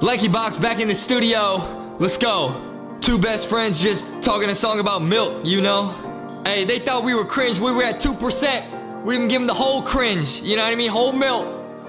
Lanky Box back in the studio. Let's go. Two best friends just talking a song about milk, you know? Hey, they thought we were cringe. We were at 2%. We even give them the whole cringe. You know what I mean? Whole milk.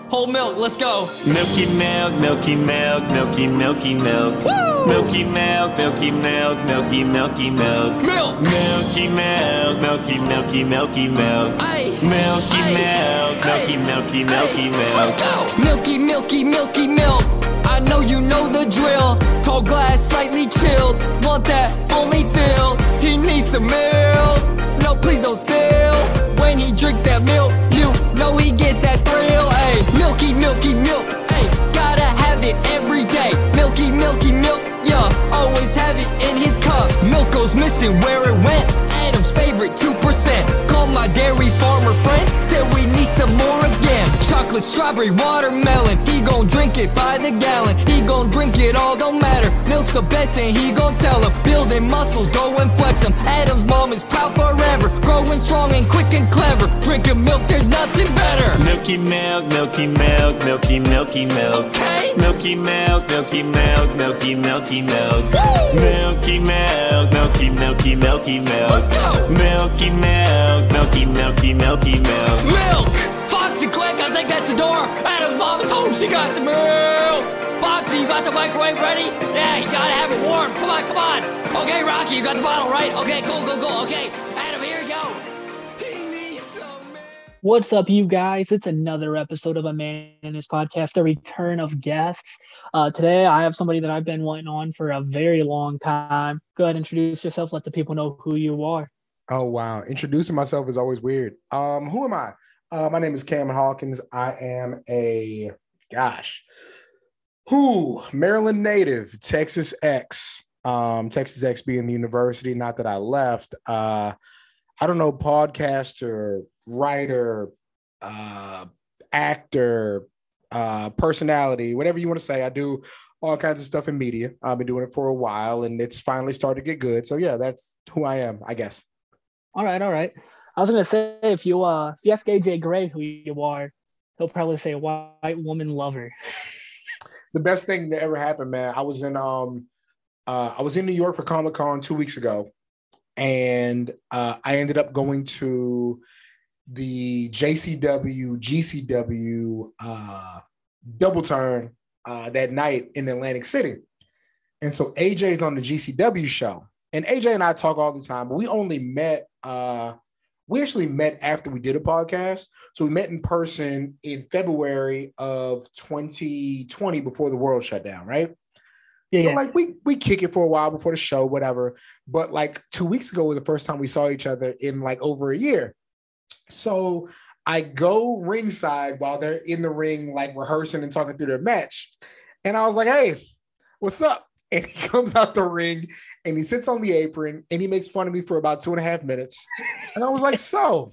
Whole milk. Let's go. Milky milk, milky milk, milky milky milk. Woo! Milky milk, milky milk, milky milky milk. Milk. Milky milk, milky milky milky milk. Ay. Milky milk, milky milky milky milk. Let's go. Milky, milky, milky milk. I know you know the drill. Tall glass, slightly chilled. Want that fully filled. He needs some milk. No, please don't spill. When he drink that milk, you know he get that thrill. Ay, milky, milky milk. Ay, gotta have it every day. Milky, milky milk. Yeah, always have it in his cup. Milk goes missing where it went. Adam's favorite 2%. Call my dairy farmer friend. Said we need some. Chocolate, strawberry, watermelon. He gon' drink it by the gallon. He gon' drink it all, don't matter. Milk's the best and he gon' tell him. Building muscles, go and flex him. Adam's mom is proud forever. Growing strong and quick and clever. Drinking milk, there's nothing better. Milky milk, milky milk, milky milky milk. Okay. Milky milk, milky milk, milky milky milk. Woo! Milky milk, milky milky milky milk. Let's go. Milky milk, milky milky milky milk. Milk! Foxy quick, I think that's the door. Adam's mom is home, she got the milk. Foxy, you got the microwave ready? Yeah, you gotta have it warm. Come on, come on. Okay, Rocky, you got the bottle, right? Okay, cool, cool, cool. Okay, Adam, here you go. He needs some milk. What's up, you guys? It's another episode of a Man in His podcast, a return of guests. Uh, today, I have somebody that I've been wanting on for a very long time. Go ahead, introduce yourself. Let the people know who you are. Oh wow, introducing myself is always weird. Um, who am I? Uh, my name is Cameron Hawkins. I am a gosh, who Maryland native, Texas X. Um, Texas X being the university. Not that I left. Uh, I don't know, podcaster, writer, uh, actor, uh, personality, whatever you want to say. I do all kinds of stuff in media. I've been doing it for a while, and it's finally started to get good. So yeah, that's who I am, I guess. All right, all right. I was gonna say if you uh if you ask AJ Gray who you are, he'll probably say white woman lover. the best thing that ever happened, man. I was in um uh I was in New York for Comic Con two weeks ago, and uh I ended up going to the JCW GCW uh double turn uh that night in Atlantic City. And so AJ's on the GCW show. And AJ and I talk all the time, but we only met uh we actually met after we did a podcast. So we met in person in February of 2020 before the world shut down, right? Yeah, So, yeah. like we we kick it for a while before the show, whatever. But like two weeks ago was the first time we saw each other in like over a year. So I go ringside while they're in the ring, like rehearsing and talking through their match. And I was like, hey, what's up? And he comes out the ring and he sits on the apron and he makes fun of me for about two and a half minutes. And I was like, so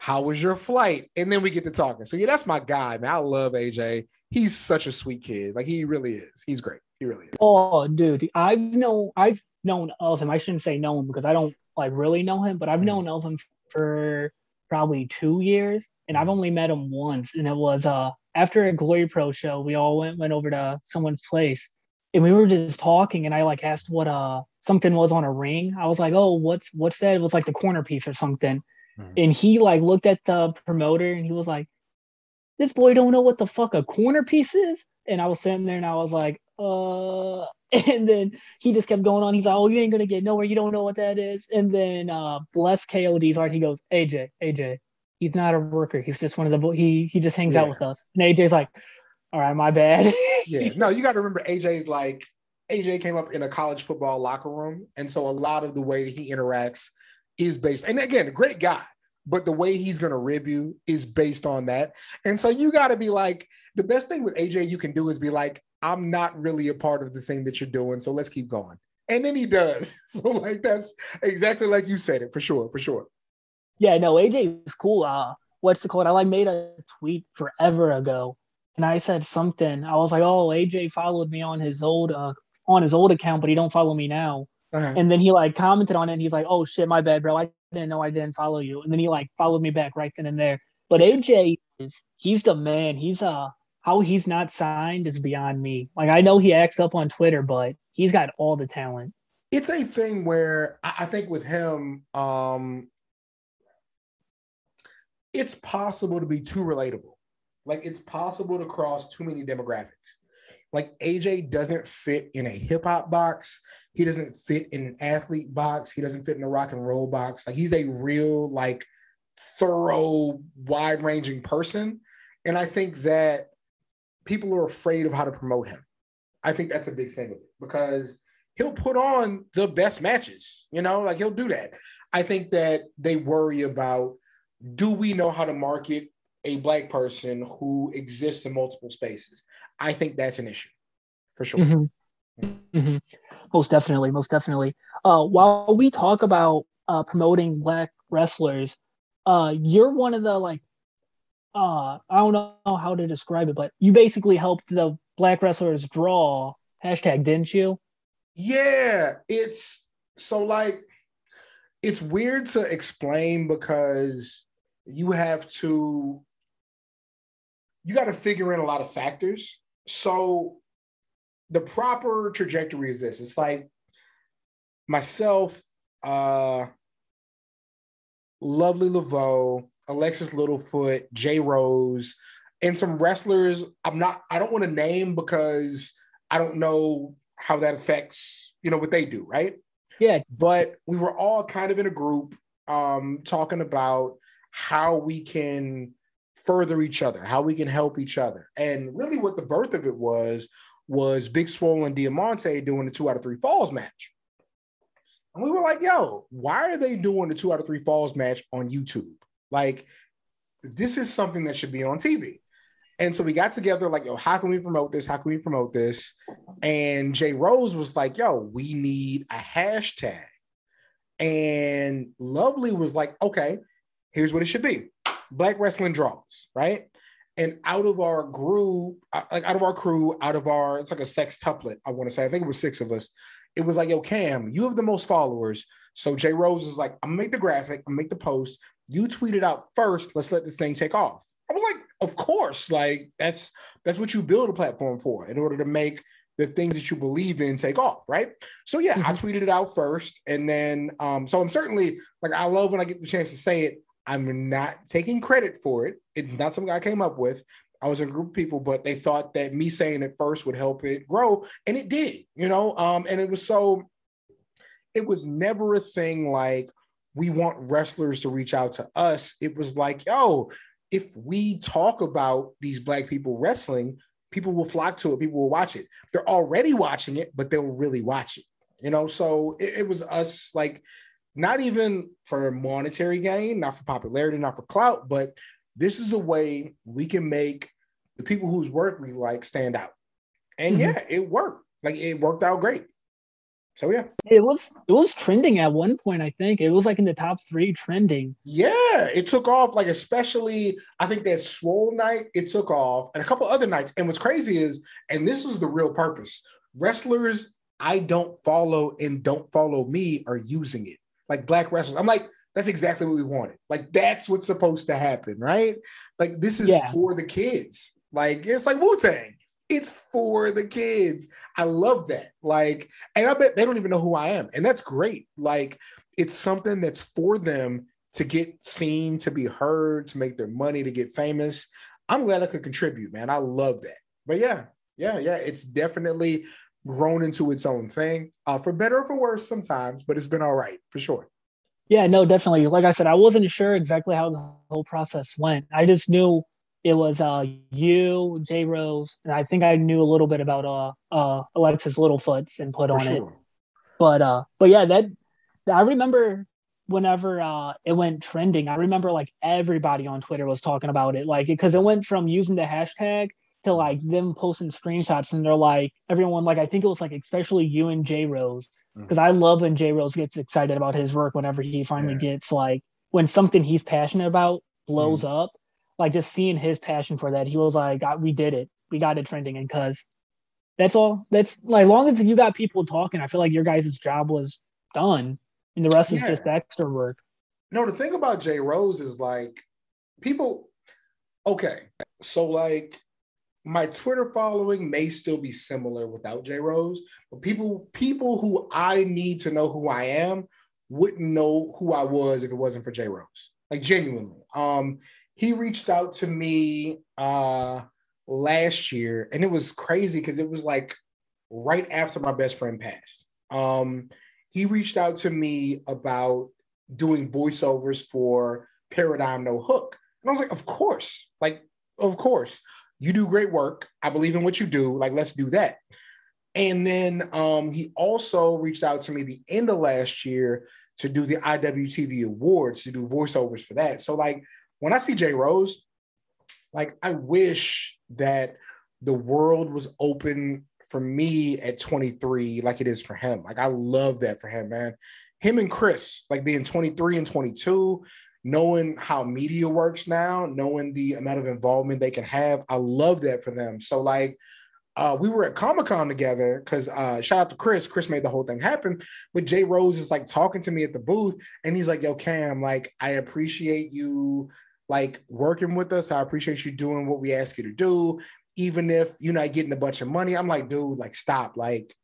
how was your flight? And then we get to talking. So yeah, that's my guy, man. I love AJ. He's such a sweet kid. Like he really is. He's great. He really is. Oh, dude, I've known I've known of him. I shouldn't say know him because I don't like really know him, but I've Mhm. known of him for probably two years, and I've only met him once, and it was uh after a Glory Pro show. We all went went over to someone's place, and we were just talking, and I like asked what uh something was on a ring. I was like, oh, what's what's that? It was like the corner piece or something, Mhm. and he like looked at the promoter, and he was like, this boy don't know what the fuck a corner piece is. And I was sitting there and I was like, uh, and then he just kept going on. He's like, oh, you ain't gonna get nowhere. You don't know what that is. And then uh, bless KOD's heart, he goes, AJ, AJ, he's not a worker. He's just one of the bo- he he just hangs out with us. And AJ's like, all right, my bad. Yeah. No, you got to remember AJ's like AJ came up in a college football locker room, and so a lot of the way that he interacts is based. And again, a great guy, but the way he's gonna rib you is based on that. And so you got to be like, the best thing with AJ you can do is be like, I'm not really a part of the thing that you're doing, so let's keep going. And then he does. So like that's exactly like you said it for sure, for sure. yeah, no, AJ is cool. Uh, what's the code? I like made a tweet forever ago, and I said something. I was like, oh, AJ followed me on his old uh on his old account, but he don't follow me now. Uh-huh. And then he like commented on it and he's like, oh shit, my bad, bro. I didn't know I didn't follow you. And then he like followed me back right then and there. But AJ is he's the man. He's uh how he's not signed is beyond me. Like I know he acts up on Twitter, but he's got all the talent. It's a thing where I I think with him, um, it's possible to be too relatable. Like it's possible to cross too many demographics. Like AJ doesn't fit in a hip hop box. He doesn't fit in an athlete box. He doesn't fit in a rock and roll box. Like he's a real, like, thorough, wide ranging person. And I think that people are afraid of how to promote him. I think that's a big thing because he'll put on the best matches, you know, like he'll do that. I think that they worry about do we know how to market a black person who exists in multiple spaces? I think that's an issue for sure. Mhm. Mhm. Most definitely, most definitely. Uh, while we talk about uh, promoting black wrestlers, uh, you're one of the like, uh, I don't know how to describe it, but you basically helped the black wrestlers draw hashtag, didn't you? Yeah, it's so like it's weird to explain because you have to you got to figure in a lot of factors. So the proper trajectory is this. It's like myself, uh Lovely Laveau, Alexis Littlefoot, Jay Rose, and some wrestlers. I'm not, I don't want to name because I don't know how that affects, you know, what they do, right? Yeah. But we were all kind of in a group um talking about how we can further each other, how we can help each other. And really what the birth of it was was Big Swole and Diamante doing the two out of three falls match. And we were like, yo, why are they doing the two out of three falls match on YouTube? Like, this is something that should be on TV. And so we got together, like, yo, how can we promote this? How can we promote this? And Jay Rose was like, yo, we need a hashtag. And Lovely was like, okay, here's what it should be Black Wrestling Draws, right? And out of our group, uh, like out of our crew, out of our, it's like a sextuplet, I want to say, I think it was six of us. It was like, yo, Cam, you have the most followers. So Jay Rose is like, I'm gonna make the graphic, I'm gonna make the post. You tweet it out first. Let's let the thing take off. I was like, of course, like that's that's what you build a platform for in order to make the things that you believe in take off, right? So yeah, I tweeted it out first, and then um, so I'm certainly like I love when I get the chance to say it. I'm not taking credit for it. It's not something I came up with. I was a group of people, but they thought that me saying it first would help it grow, and it did, you know. Um, and it was so. It was never a thing like we want wrestlers to reach out to us. It was like, yo, if we talk about these black people wrestling, people will flock to it. People will watch it. They're already watching it, but they'll really watch it. You know, so it, it was us like not even for monetary gain, not for popularity, not for clout, but this is a way we can make the people whose work we like stand out. And Mhm. yeah, it worked. Like it worked out great. So yeah. It was it was trending at one point. I think it was like in the top three trending. Yeah, it took off. Like, especially, I think that swole night, it took off, and a couple other nights. And what's crazy is, and this is the real purpose wrestlers I don't follow and don't follow me are using it. Like black wrestlers. I'm like, that's exactly what we wanted. Like, that's what's supposed to happen, right? Like, this is Yeah. for the kids. Like, it's like Wu Tang. It's for the kids. I love that. Like, and I bet they don't even know who I am. And that's great. Like, it's something that's for them to get seen, to be heard, to make their money, to get famous. I'm glad I could contribute, man. I love that. But yeah, yeah, yeah, it's definitely grown into its own thing, uh, for better or for worse sometimes, but it's been all right for sure. Yeah, no, definitely. Like I said, I wasn't sure exactly how the whole process went. I just knew it was uh you, J Rose, and I think I knew a little bit about uh uh Alexis Littlefoots and put For on it. But uh but yeah, that I remember whenever uh it went trending, I remember like everybody on Twitter was talking about it. Like because it went from using the hashtag to like them posting screenshots and they're like everyone like I think it was like especially you and J Rose mm-hmm. because I love when J Rose gets excited about his work whenever he finally Yeah. gets like when something he's passionate about blows mm-hmm. up. Like just seeing his passion for that, he was like, "God, "We did it. We got it trending." And cause that's all. That's like long as you got people talking, I feel like your guys' job was done, and the rest is just extra work. No, the thing about Jay Rose is like people. Okay, so like my Twitter following may still be similar without J Rose, but people people who I need to know who I am wouldn't know who I was if it wasn't for J Rose. Like genuinely. Um, he reached out to me uh last year, and it was crazy because it was like right after my best friend passed. Um, he reached out to me about doing voiceovers for Paradigm No Hook. And I was like, of course, like, of course, you do great work. I believe in what you do. Like, let's do that. And then um, he also reached out to me the end of last year to do the IWTV Awards to do voiceovers for that. So, like, when I see Jay Rose, like, I wish that the world was open for me at 23 like it is for him. Like, I love that for him, man. Him and Chris, like being 23 and 22, knowing how media works now, knowing the amount of involvement they can have. I love that for them. So like uh, we were at Comic Con together because uh, shout out to Chris. Chris made the whole thing happen. But Jay Rose is like talking to me at the booth, and he's like, "Yo, Cam, like I appreciate you like working with us. I appreciate you doing what we ask you to do, even if you're not getting a bunch of money." I'm like, dude, like stop. Like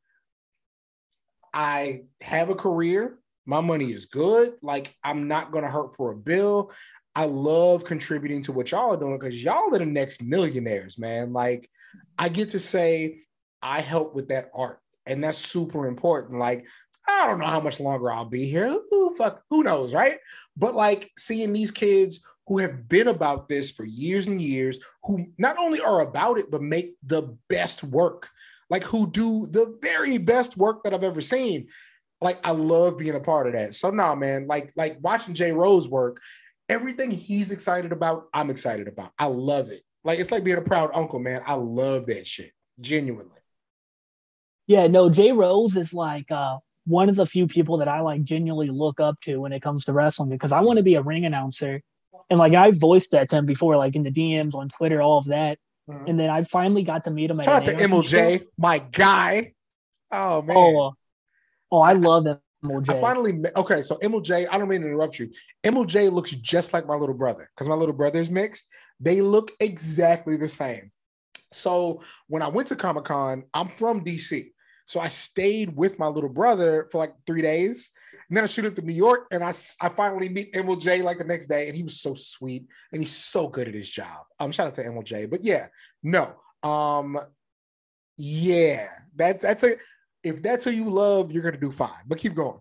I have a career. My money is good. Like I'm not gonna hurt for a bill. I love contributing to what y'all are doing because y'all are the next millionaires, man. Like I get to say I help with that art, and that's super important. Like I don't know how much longer I'll be here. Who fuck, who knows, right? But like seeing these kids who have been about this for years and years, who not only are about it but make the best work, like who do the very best work that I've ever seen like I love being a part of that. So nah, man, like like watching Jay Rose work, everything he's excited about, I'm excited about. I love it. Like it's like being a proud uncle, man. I love that shit. Genuinely. Yeah, no, Jay Rose is like uh one of the few people that I like genuinely look up to when it comes to wrestling because I want to be a ring announcer. And like I voiced that to him before, like in the DMs on Twitter, all of that. Mm-hmm. And then I finally got to meet him. Shout out to MLJ, my guy. Oh man. Oh, Oh, I love MLJ. I finally okay. So MLJ, I don't mean to interrupt you. MLJ looks just like my little brother because my little brother is mixed. They look exactly the same. So when I went to Comic Con, I'm from DC. So I stayed with my little brother for like three days. And then I shoot up to New York and I, I finally meet MLJ like the next day. And he was so sweet and he's so good at his job. Um, shout out to MLJ. But yeah, no. Um, yeah, that that's a if that's who you love, you're gonna do fine. But keep going.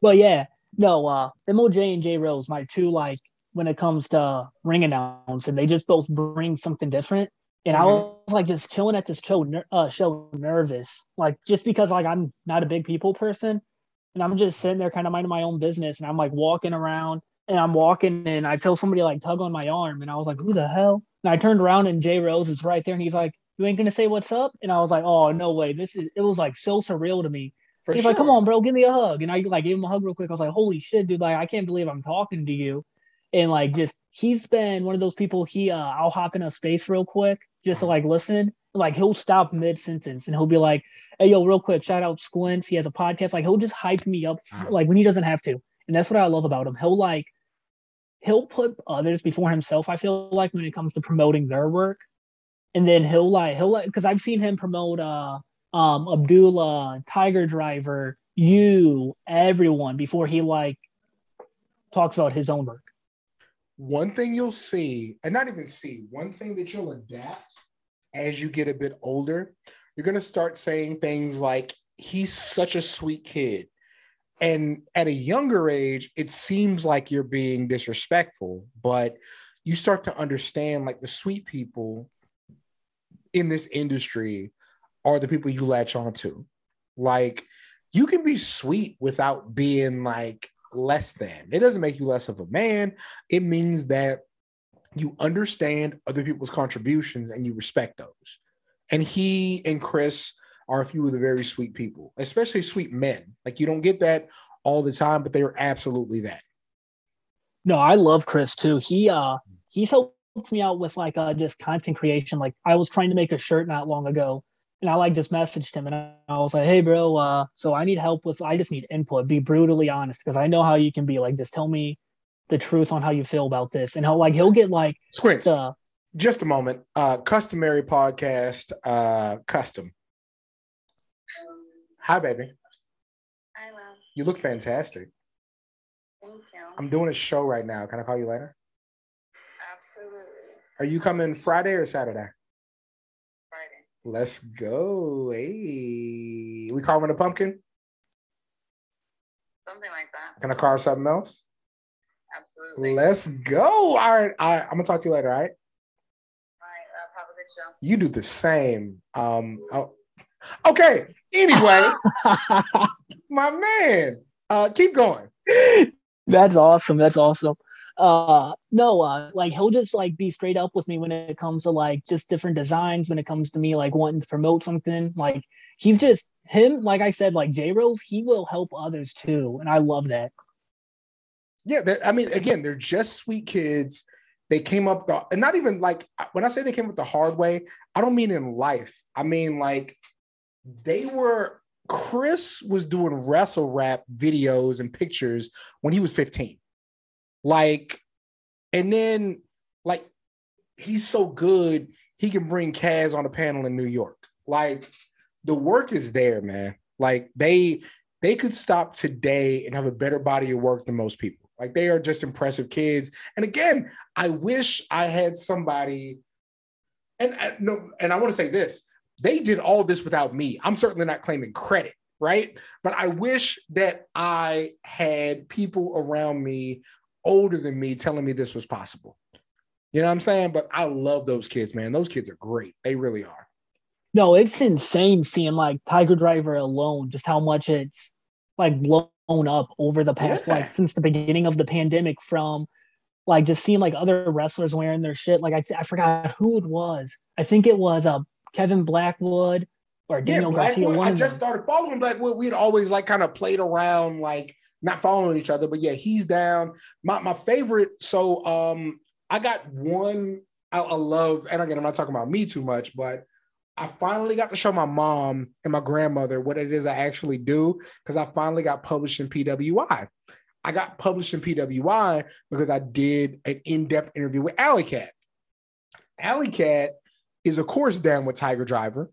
Well, yeah, no, uh, MLJ and J Rose, my two like when it comes to ring announcing, they just both bring something different. And mm-hmm. I was like just chilling at this show, uh, show nervous, like just because like I'm not a big people person, and I'm just sitting there kind of minding my own business, and I'm like walking around, and I'm walking, and I feel somebody like tug on my arm, and I was like, who the hell? And I turned around, and J Rose is right there, and he's like, you ain't gonna say what's up? And I was like, oh no way. This is it was like so surreal to me. For He's sure. like, come on, bro, give me a hug. And I like gave him a hug real quick. I was like, holy shit, dude, like I can't believe I'm talking to you. And like just he's been one of those people, he uh I'll hop in a space real quick just to like listen. Like he'll stop mid sentence and he'll be like, Hey yo, real quick, shout out Squints. He has a podcast. Like he'll just hype me up like when he doesn't have to. And that's what I love about him. He'll like he'll put others before himself, I feel like when it comes to promoting their work and then he'll like he'll like because I've seen him promote uh um Abdullah, Tiger Driver, you, everyone before he like talks about his own work. One thing you'll see, and not even see, one thing that you'll adapt as you get a bit older, you're gonna start saying things like, he's such a sweet kid. And at a younger age, it seems like you're being disrespectful, but you start to understand like the sweet people in this industry are the people you latch onto. Like you can be sweet without being like less than. It doesn't make you less of a man. It means that you understand other people's contributions and you respect those. And he and Chris are a few of the very sweet people, especially sweet men. Like you don't get that all the time, but they are absolutely that. No, I love Chris too. He uh he's helped me out with like uh just content creation. Like I was trying to make a shirt not long ago, and I like just messaged him and I was like, "Hey, bro, uh, so I need help with. I just need input. Be brutally honest because I know how you can be. Like, just tell me the truth on how you feel about this." And he'll like he'll get like Squints. the Just a moment. Uh, customary podcast, uh, custom. Hi, baby. I love. You look fantastic. Thank you. I'm doing a show right now. Can I call you later? Absolutely. Are you coming Friday or Saturday? Friday. Let's go. Hey, we carving a pumpkin? Something like that. Can I carve something else? Absolutely. Let's go. All right. I, I'm gonna talk to you later. All right. All right. Uh, have a good show. You do the same. Um. Oh, okay. Anyway, my man. Uh, keep going. That's awesome. That's awesome. Uh no, uh like he'll just like be straight up with me when it comes to like just different designs, when it comes to me like wanting to promote something. Like he's just him, like I said, like J Rose, he will help others too. And I love that. Yeah. I mean, again, they're just sweet kids. They came up the, and not even like when I say they came up the hard way, I don't mean in life. I mean like they were. Chris was doing wrestle rap videos and pictures when he was 15. Like, and then like he's so good, he can bring Kaz on a panel in New York. Like the work is there, man. Like they they could stop today and have a better body of work than most people. Like they are just impressive kids. And again, I wish I had somebody. And no, and I want to say this: they did all this without me. I'm certainly not claiming credit, right? But I wish that I had people around me older than me telling me this was possible. You know what I'm saying? But I love those kids, man. Those kids are great. They really are. No, it's insane seeing like Tiger Driver alone, just how much it's like blown up over the past Yeah. like since the beginning of the pandemic from like just seeing like other wrestlers wearing their shit. Like I, th- I forgot who it was. I think it was uh Kevin Blackwood or Yeah, Daniel Garcia. Blackwood. One I just started following Blackwood. We'd always like kind of played around, like not following each other. But yeah, he's down. My my favorite. So um, I got one. I, I love, and again, I'm not talking about me too much, but I finally got to show my mom and my grandmother what it is I actually do because I finally got published in PWI. I got published in PWI because I did an in-depth interview with Alley Cat. Alley Cat is, of course, down with Tiger Driver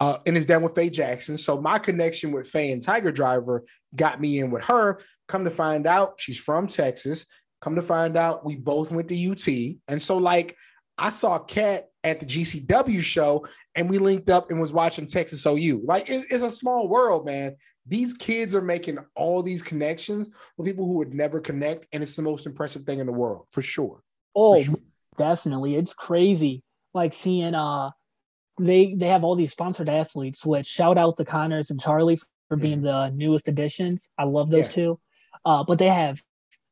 uh, and is down with Faye Jackson. So my connection with Faye and Tiger Driver got me in with her. Come to find out, she's from Texas. Come to find out, we both went to UT. And so, like, I saw Kat at the GCW show and we linked up and was watching Texas OU. Like, it- it's a small world, man. These kids are making all these connections with people who would never connect. And it's the most impressive thing in the world, for sure. Oh, For sure. definitely. It's crazy. Like seeing uh they they have all these sponsored athletes, which shout out to Connors and Charlie for being the newest additions. I love those Yeah. two. Uh but they have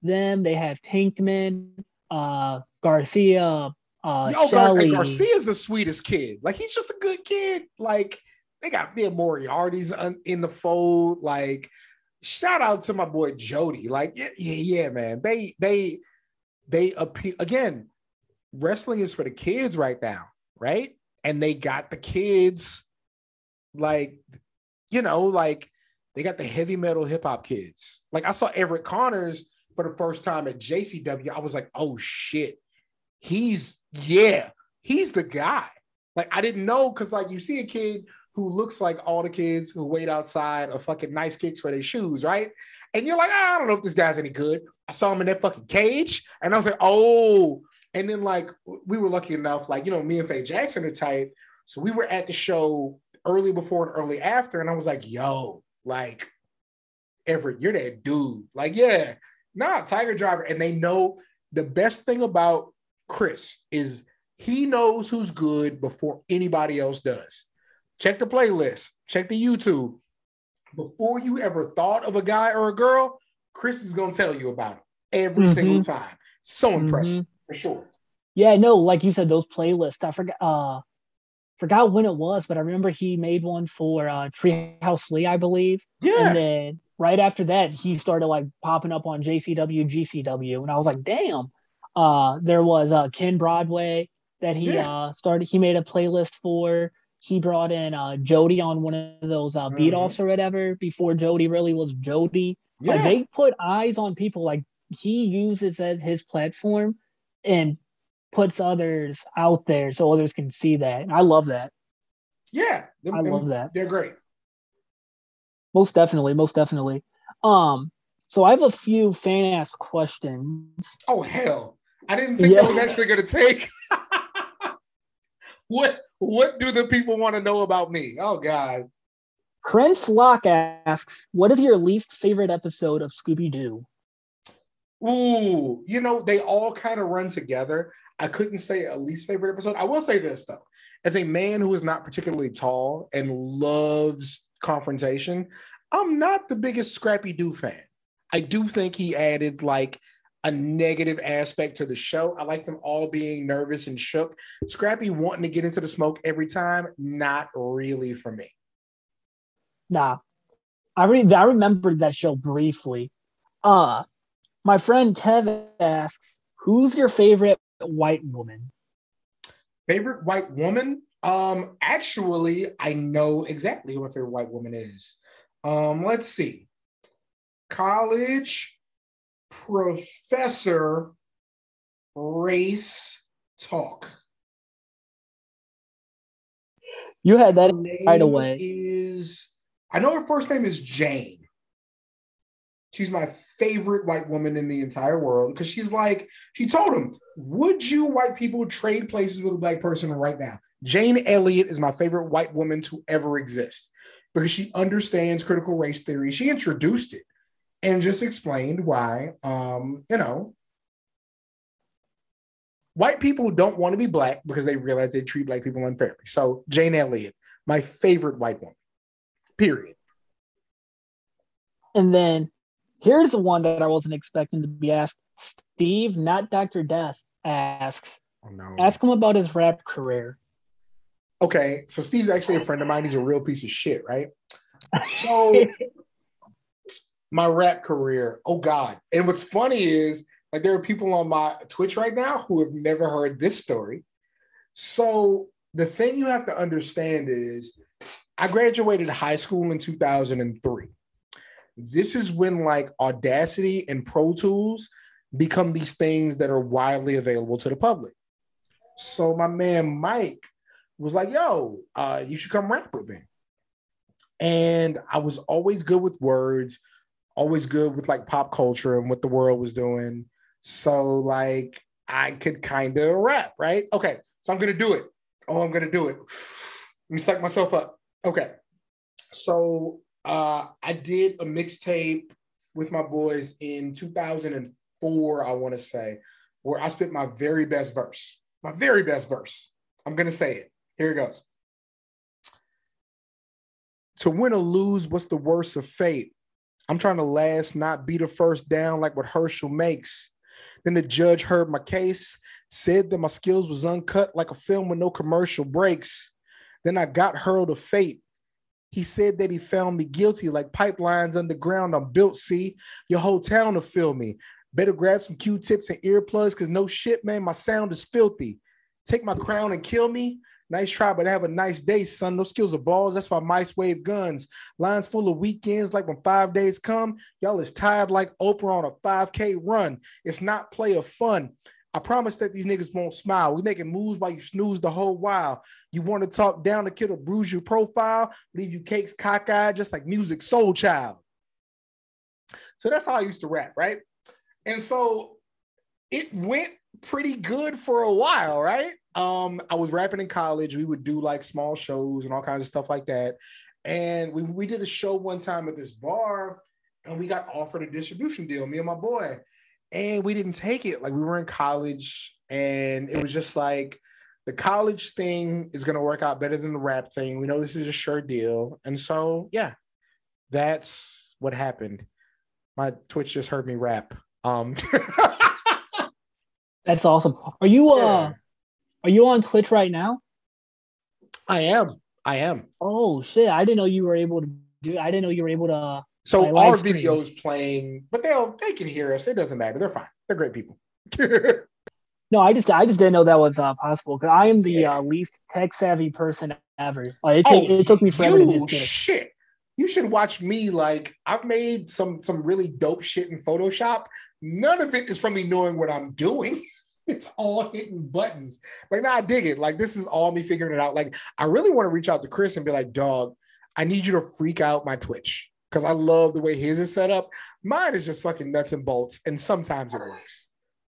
them, they have Pinkman, uh Garcia, uh Yo, Gar- Garcia's the sweetest kid. Like he's just a good kid. Like they got their Moriarty's un- in the fold. Like shout out to my boy Jody. Like yeah, yeah, yeah, man. They they they appeal again. Wrestling is for the kids right now, right? And they got the kids, like you know, like they got the heavy metal hip hop kids. Like I saw Everett Connors for the first time at JCW. I was like, oh shit he's yeah, he's the guy. Like I didn't know because like you see a kid who looks like all the kids who wait outside of fucking nice kicks for their shoes, right? And you're like, "Ah, I don't know if this guy's any good. I saw him in that fucking cage, and I was like, oh. And then like we were lucky enough, like you know, me and Faye Jackson are tight, so we were at the show early before and early after, and I was like, yo, like Everett, you're that dude. Like, yeah, nah, Tiger Driver, and they know the best thing about Chris is he knows who's good before anybody else does. Check the playlist, check the YouTube. Before you ever thought of a guy or a girl, Chris is gonna tell you about it every Mhm. single time. So impressive Mhm. For sure. Yeah, no, like you said, those playlists. I forgot uh forgot when it was, but I remember he made one for uh Treehouse Lee, I believe. Yeah, And then right after that, he started like popping up on JCW, GCW, and I was like, damn. Uh, there was uh Ken Broadway that he Yeah. uh started. He made a playlist for. He brought in uh Jody on one of those uh beat Mhm. offs or whatever before Jody really was Jody. yeah. Like they put eyes on people. Like he uses as his platform, and puts others out there so others can see that. And I love that. Yeah, them- I love that. They're great. Most definitely, most definitely. Um, so I have a few fan asked questions. Oh hell! I didn't think Yeah. that was actually going to take. what What do the people want to know about me? Oh God! Prince Locke asks, "What is your least favorite episode of Scooby Doo?" Ooh, you know they all kind of run together. I couldn't say a least favorite episode. I will say this though, as a man who is not particularly tall and loves confrontation, I'm not the biggest Scrappy Doo fan. I do think he added like a negative aspect to the show. I like them all being nervous and shook. Scrappy wanting to get into the smoke every time, not really for me. Nah, I re- I that show briefly. Uh my friend Kev asks, "Who's your favorite white woman?" Favorite white woman? Um, actually, I know exactly who my favorite white woman is. Um, let's see. College professor race talk. You had that right away. Is I know her first name is Jane. She's my favorite white woman in the entire world because she's like, she told him, Would you white people trade places with a black person right now? Jane Elliott is my favorite white woman to ever exist because she understands critical race theory. She introduced it and just explained why, um, you know, white people don't want to be black because they realize they treat black people unfairly. So, Jane Elliott, my favorite white woman, period. And then here's the one that I wasn't expecting to be asked. Steve, not Dr. Death, asks, Oh, no. ask him about his rap career. okay, so Steve's actually a friend of mine. He's a real piece of shit, right? So my rap career, oh God. And what's funny is like there are people on my Twitch right now who have never heard this story. So the thing you have to understand is I graduated high school in 2003. This is when like Audacity and Pro Tools become these things that are widely available to the public. So my man Mike was like, yo, uh, you should come rap with me. And I was always good with words, always good with like pop culture and what the world was doing. So like I could kind of rap, right? Okay, so I'm gonna do it. Oh, I'm gonna do it. Let me suck myself up. Okay. So uh I did a mixtape with my boys in 2004, I want to say, where I spit my very best verse. My very best verse. I'm gonna say it. Here it goes. To win or lose, what's the worst of fate? I'm trying to last, not be the first down like what Herschel makes. Then the judge heard my case, said that my skills was uncut like a film with no commercial breaks. Then I got hurled to fate. He said that he found me guilty like pipelines underground. I'm built, see? Your whole town will feel me. Better grab some Q-tips and earplugs because no shit, man, my sound is filthy. Take my crown and kill me. Nice try, but have a nice day, son. No skills of balls. That's why mice wave guns. Lines full of weekends, like when five days come. Y'all is tired like Oprah on a 5K run. It's not play of fun. I promise that these niggas won't smile. We making moves while you snooze the whole while. You want to talk down the kid or bruise your profile, leave you cakes cockeyed, just like Musiq Soulchild. So that's how I used to rap, right? And so it went pretty good for a while, right? Um, I was rapping in college. We would do like small shows and all kinds of stuff like that. And we, we did a show one time at this bar and we got offered a distribution deal, me and my boy. And we didn't take it. Like we were in college and it was just like the college thing is going to work out better than the rap thing. We know this is a sure deal. And so, yeah, that's what happened. My Twitch just heard me rap. Um, That's awesome. Are you uh Yeah. are you on Twitch right now? I am. I am. Oh shit. I didn't know you were able to do I didn't know you were able to So My our stream. videos playing, but they'll they can hear us. It doesn't matter. They're fine. They're great people. No, I just I just didn't know that was uh, possible because I am the Yeah. uh, least tech savvy person ever. Like, it, take, it took me forever to Oh, you just get it. shit. You should watch me. Like I've made some some really dope shit in Photoshop. None of it is from me knowing what I'm doing. it's all hitting buttons. Like, nah, I dig it. Like, this is all me figuring it out. Like, I really want to reach out to Chris and be like, dog, I need you to freak out my Twitch because I love the way his is set up. Mine is just fucking nuts and bolts, and sometimes it works.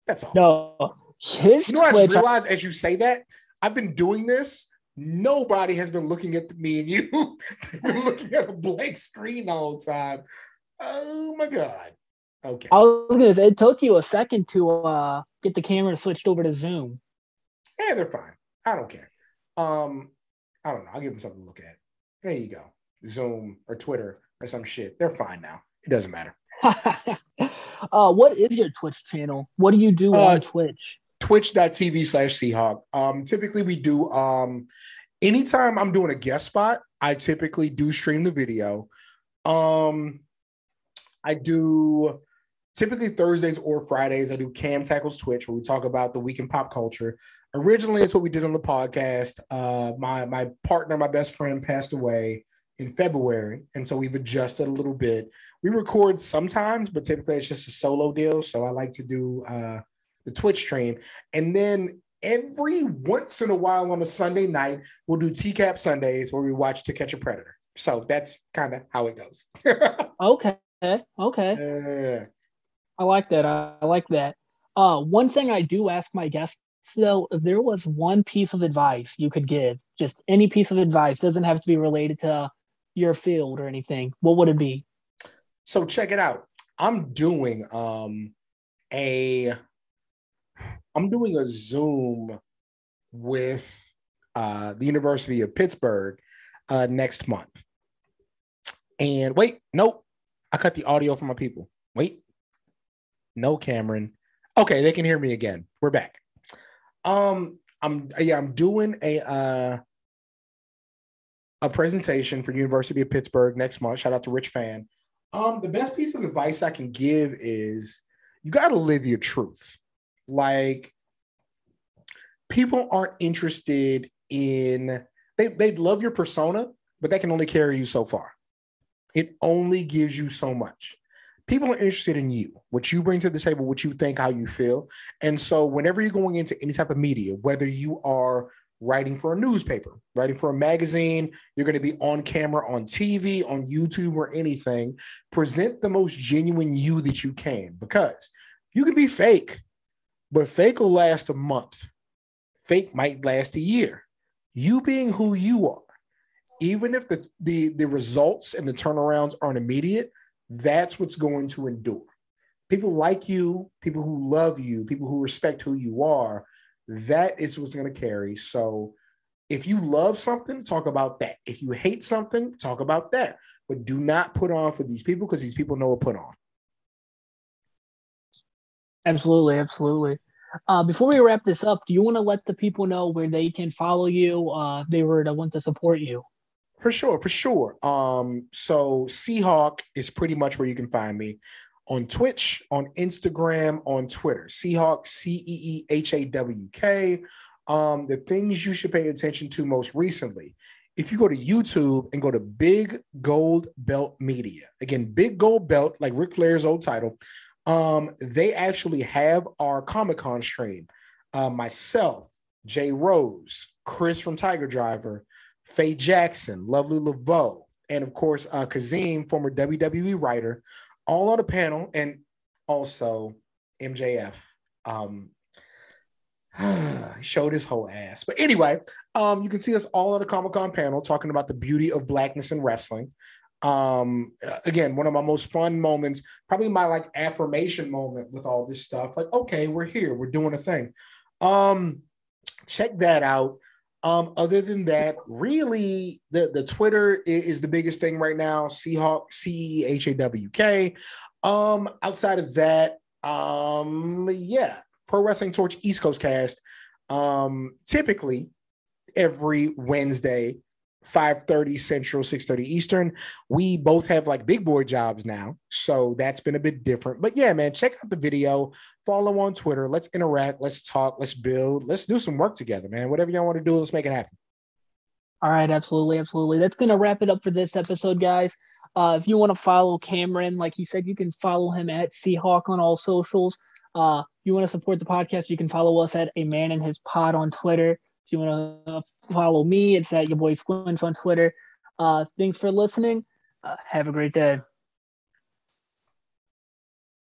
That's all. No, his You know, what I just realized as you say that, I've been doing this. Nobody has been looking at me and you. They've been looking at a blank screen all the whole time. Oh my god. Okay. I was gonna say it took you a second to uh get the camera switched over to Zoom. Yeah, they're fine. I don't care. Um, I don't know. I'll give them something to look at. There you go. Zoom or Twitter or some shit. They're fine now. It doesn't matter. uh, what is your Twitch channel? What do you do Uh, on Twitch? twitch.tv slash Ceehawk. Um, typically we do um anytime I'm doing a guest spot, I typically do stream the video. Um I do typically Thursdays or Fridays. I do Cam Tackles Twitch where we talk about the week in pop culture. Originally, it's what we did on the podcast. Uh my my partner, my best friend passed away in February, and so we've adjusted a little bit. We record sometimes, but typically it's just a solo deal. So I like to do uh the Twitch stream. And then every once in a while on a Sunday night, we'll do TCAP Sundays where we watch To Catch a Predator. So that's kind of how it goes. Okay, okay, Yeah. I like that. I, I like that. Uh, one thing I do ask my guests though, if there was one piece of advice you could give, just any piece of advice, doesn't have to be related to your field or anything. What would it be? So check it out. I'm doing um a I'm doing a Zoom with uh the University of Pittsburgh uh next month. And wait, nope. I cut the audio from my people. Wait. No, Cameron. Okay, they can hear me again. We're back. Um I'm yeah, I'm doing a uh a presentation for University of Pittsburgh next month. Shout out to Rich Fan. Um, the best piece of advice I can give is you got to live your truth. Like, people aren't interested in they they love your persona, but they can only carry you so far. It only gives you so much. People are interested in you, what you bring to the table, what you think, how you feel. And so, whenever you're going into any type of media, whether you are writing for a newspaper, writing for a magazine, you're going to be on camera on TV, on YouTube, or anything. Present the most genuine you that you can because you can be fake, but fake will last a month. Fake might last a year. You being who you are, even if the, the, the results and the turnarounds aren't immediate, that's what's going to endure. People like you, people who love you, people who respect who you are, that is what's going to carry. So if you love something, talk about that. If you hate something, talk about that. But do not put on for these people because these people know what put on. Absolutely, absolutely. Uh, before we wrap this up, do you want to let the people know where they can follow you uh, if they were to want to support you? For sure, for sure. Um, so Ceehawk is pretty much where you can find me on Twitch, on Instagram, on Twitter. Ceehawk, C E E H A W K. Um, the things you should pay attention to most recently. If you go to YouTube and go to Big Gold Belt Media, again, Big Gold Belt, like Ric Flair's old title, um, they actually have our Comic Con stream. Uh, myself, Jay Rose, Chris from Tiger Driver, Faye Jackson, Lovely Laveau, and of course, uh, Kazeem, former WWE writer, all on the panel, and also MJF. Um, showed his whole ass. But anyway, um, you can see us all on the Comic Con panel talking about the beauty of blackness in wrestling. Um, again, one of my most fun moments, probably my like affirmation moment with all this stuff. Like, okay, we're here, we're doing a thing. Um, check that out. Um, other than that, really, the, the Twitter is, is the biggest thing right now. Ceehawk, C E H A W K. Um, outside of that, um, yeah, Pro Wrestling Torch East Coast Cast. Um, typically every Wednesday, 5:30 Central, 6:30 Eastern. We both have like big boy jobs now, so that's been a bit different. But yeah, man, check out the video, follow on Twitter. Let's interact, let's talk, let's build, let's do some work together, man. Whatever y'all want to do, let's make it happen. All right, absolutely, absolutely. That's gonna wrap it up for this episode, guys. Uh, if you want to follow Cameron, like he said, you can follow him at Ceehawk on all socials. Uh, you want to support the podcast, you can follow us at a man and his pod on Twitter. You want to follow me, it's at your boy Squints on Twitter. Uh, thanks for listening. Uh, have a great day.